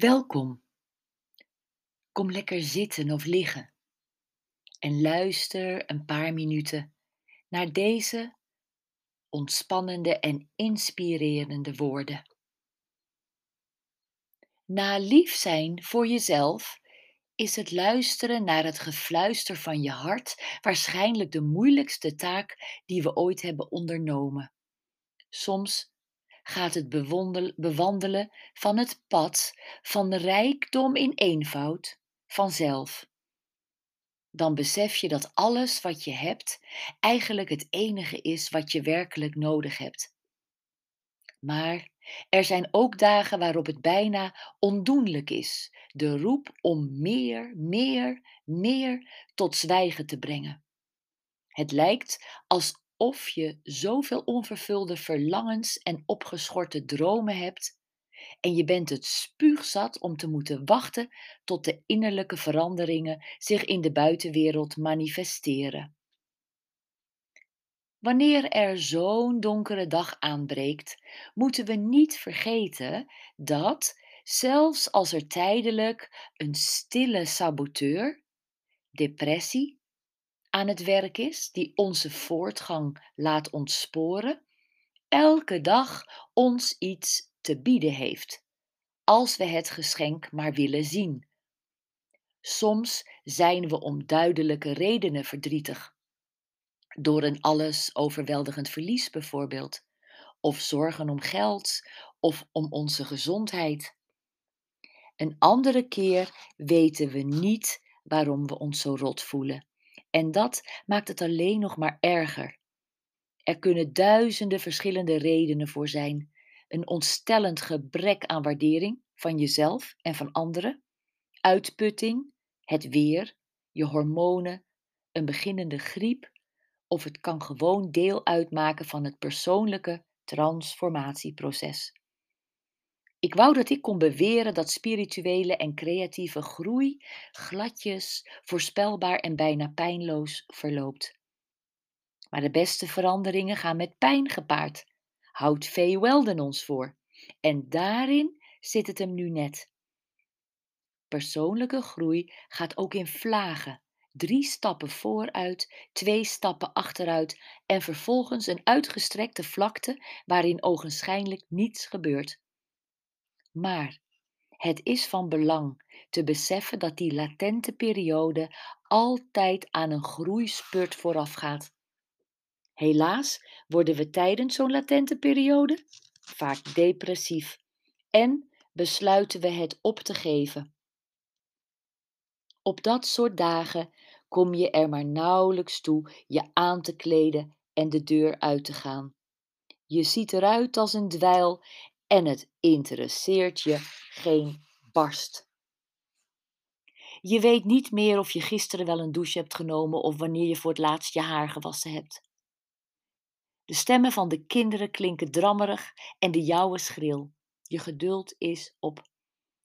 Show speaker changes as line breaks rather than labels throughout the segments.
Welkom. Kom lekker zitten of liggen en luister een paar minuten naar deze ontspannende en inspirerende woorden. Na lief zijn voor jezelf is het luisteren naar het gefluister van je hart waarschijnlijk de moeilijkste taak die we ooit hebben ondernomen. Soms gaat het bewandelen van het pad van rijkdom in eenvoud vanzelf. Dan besef je dat alles wat je hebt eigenlijk het enige is wat je werkelijk nodig hebt. Maar er zijn ook dagen waarop het bijna ondoenlijk is, de roep om meer, meer, meer tot zwijgen te brengen. Het lijkt als of je zoveel onvervulde verlangens en opgeschorte dromen hebt en je bent het spuugzat om te moeten wachten tot de innerlijke veranderingen zich in de buitenwereld manifesteren. Wanneer er zo'n donkere dag aanbreekt, moeten we niet vergeten dat, zelfs als er tijdelijk een stille saboteur, depressie, aan het werk is, die onze voortgang laat ontsporen, elke dag ons iets te bieden heeft, als we het geschenk maar willen zien. Soms zijn we om duidelijke redenen verdrietig, door een alles overweldigend verlies bijvoorbeeld, of zorgen om geld of om onze gezondheid. Een andere keer weten we niet waarom we ons zo rot voelen en dat maakt het alleen nog maar erger. Er kunnen duizenden verschillende redenen voor zijn. Een ontstellend gebrek aan waardering van jezelf en van anderen, uitputting, het weer, je hormonen, een beginnende griep, of het kan gewoon deel uitmaken van het persoonlijke transformatieproces. Ik wou dat ik kon beweren dat spirituele en creatieve groei gladjes, voorspelbaar en bijna pijnloos verloopt. Maar de beste veranderingen gaan met pijn gepaard, houdt Fay Weldon ons voor. En daarin zit het hem nu net. Persoonlijke groei gaat ook in vlagen. Drie stappen vooruit, twee stappen achteruit en vervolgens een uitgestrekte vlakte waarin ogenschijnlijk niets gebeurt. Maar het is van belang te beseffen dat die latente periode altijd aan een groeispurt voorafgaat. Helaas worden we tijdens zo'n latente periode vaak depressief en besluiten we het op te geven. Op dat soort dagen kom je er maar nauwelijks toe je aan te kleden en de deur uit te gaan. Je ziet eruit als een dweil en het interesseert je geen barst. Je weet niet meer of je gisteren wel een douche hebt genomen of wanneer je voor het laatst je haar gewassen hebt. De stemmen van de kinderen klinken drammerig en de jouwe schril. Je geduld is op.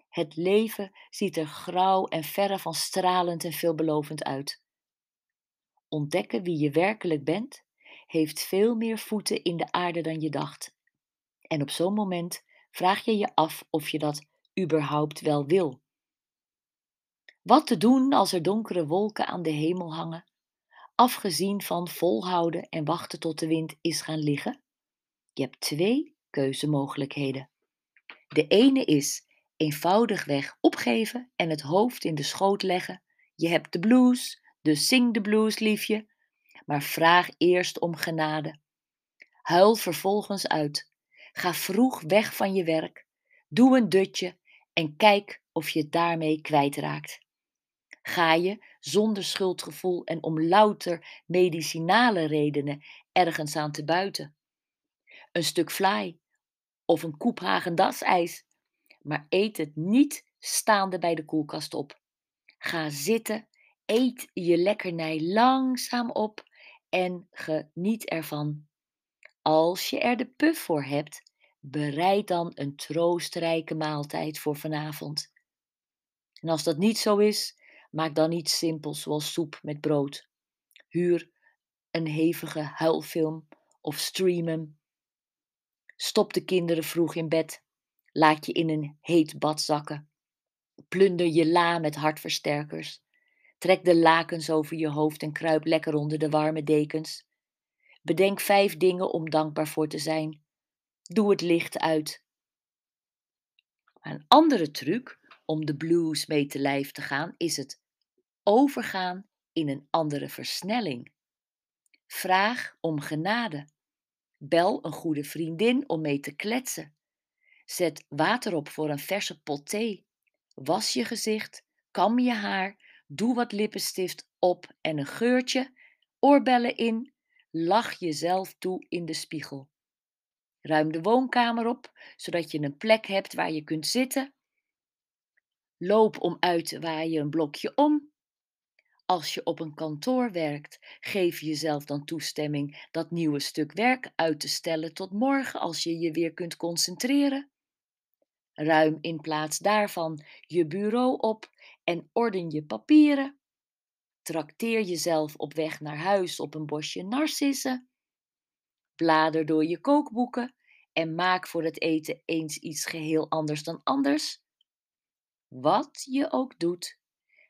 Het leven ziet er grauw en verre van stralend en veelbelovend uit. Ontdekken wie je werkelijk bent, heeft veel meer voeten in de aarde dan je dacht. En op zo'n moment vraag je je af of je dat überhaupt wel wil. Wat te doen als er donkere wolken aan de hemel hangen, afgezien van volhouden en wachten tot de wind is gaan liggen? Je hebt twee keuzemogelijkheden. De ene is eenvoudigweg opgeven en het hoofd in de schoot leggen. Je hebt de blues, dus zing de blues, liefje. Maar vraag eerst om genade. Huil vervolgens uit. Ga vroeg weg van je werk, doe een dutje en kijk of je het daarmee kwijtraakt. Ga je zonder schuldgevoel en om louter medicinale redenen ergens aan te buiten? Een stuk vlaai of een koep ijs, maar eet het niet staande bij de koelkast op. Ga zitten, eet je lekkernij langzaam op en geniet ervan. Als je er de puf voor hebt, bereid dan een troostrijke maaltijd voor vanavond. En als dat niet zo is, maak dan iets simpels zoals soep met brood. Huur een hevige huilfilm of stream hem. Stop de kinderen vroeg in bed. Laat je in een heet bad zakken. Plunder je la met hartversterkers. Trek de lakens over je hoofd en kruip lekker onder de warme dekens. Bedenk vijf dingen om dankbaar voor te zijn. Doe het licht uit. Een andere truc om de blues mee te lijf te gaan is het overgaan in een andere versnelling. Vraag om genade. Bel een goede vriendin om mee te kletsen. Zet water op voor een verse pot thee. Was je gezicht, kam je haar, doe wat lippenstift op en een geurtje, oorbellen in, lach jezelf toe in de spiegel. Ruim de woonkamer op, zodat je een plek hebt waar je kunt zitten. Loop om uit te waaien een blokje om. Als je op een kantoor werkt, geef jezelf dan toestemming dat nieuwe stuk werk uit te stellen tot morgen als je je weer kunt concentreren. Ruim in plaats daarvan je bureau op en orden je papieren. Trakteer jezelf op weg naar huis op een bosje narcissen. Blader door je kookboeken en maak voor het eten eens iets geheel anders dan anders. Wat je ook doet,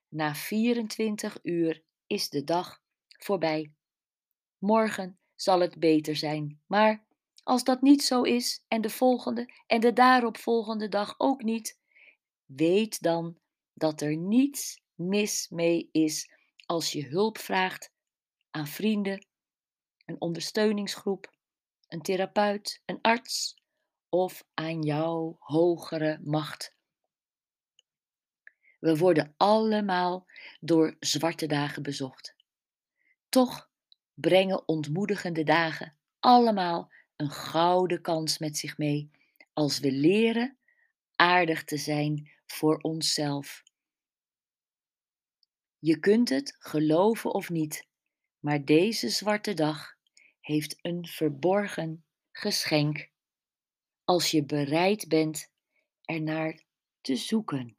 na 24 uur is de dag voorbij. Morgen zal het beter zijn, maar als dat niet zo is en de volgende en de daaropvolgende dag ook niet, weet dan dat er niets mis mee is als je hulp vraagt aan vrienden, een ondersteuningsgroep, een therapeut, een arts of aan jouw hogere macht. We worden allemaal door zwarte dagen bezocht. Toch brengen ontmoedigende dagen allemaal een gouden kans met zich mee als we leren aardig te zijn voor onszelf. Je kunt het geloven of niet, maar deze zwarte dag heeft een verborgen geschenk als je bereid bent ernaar te zoeken.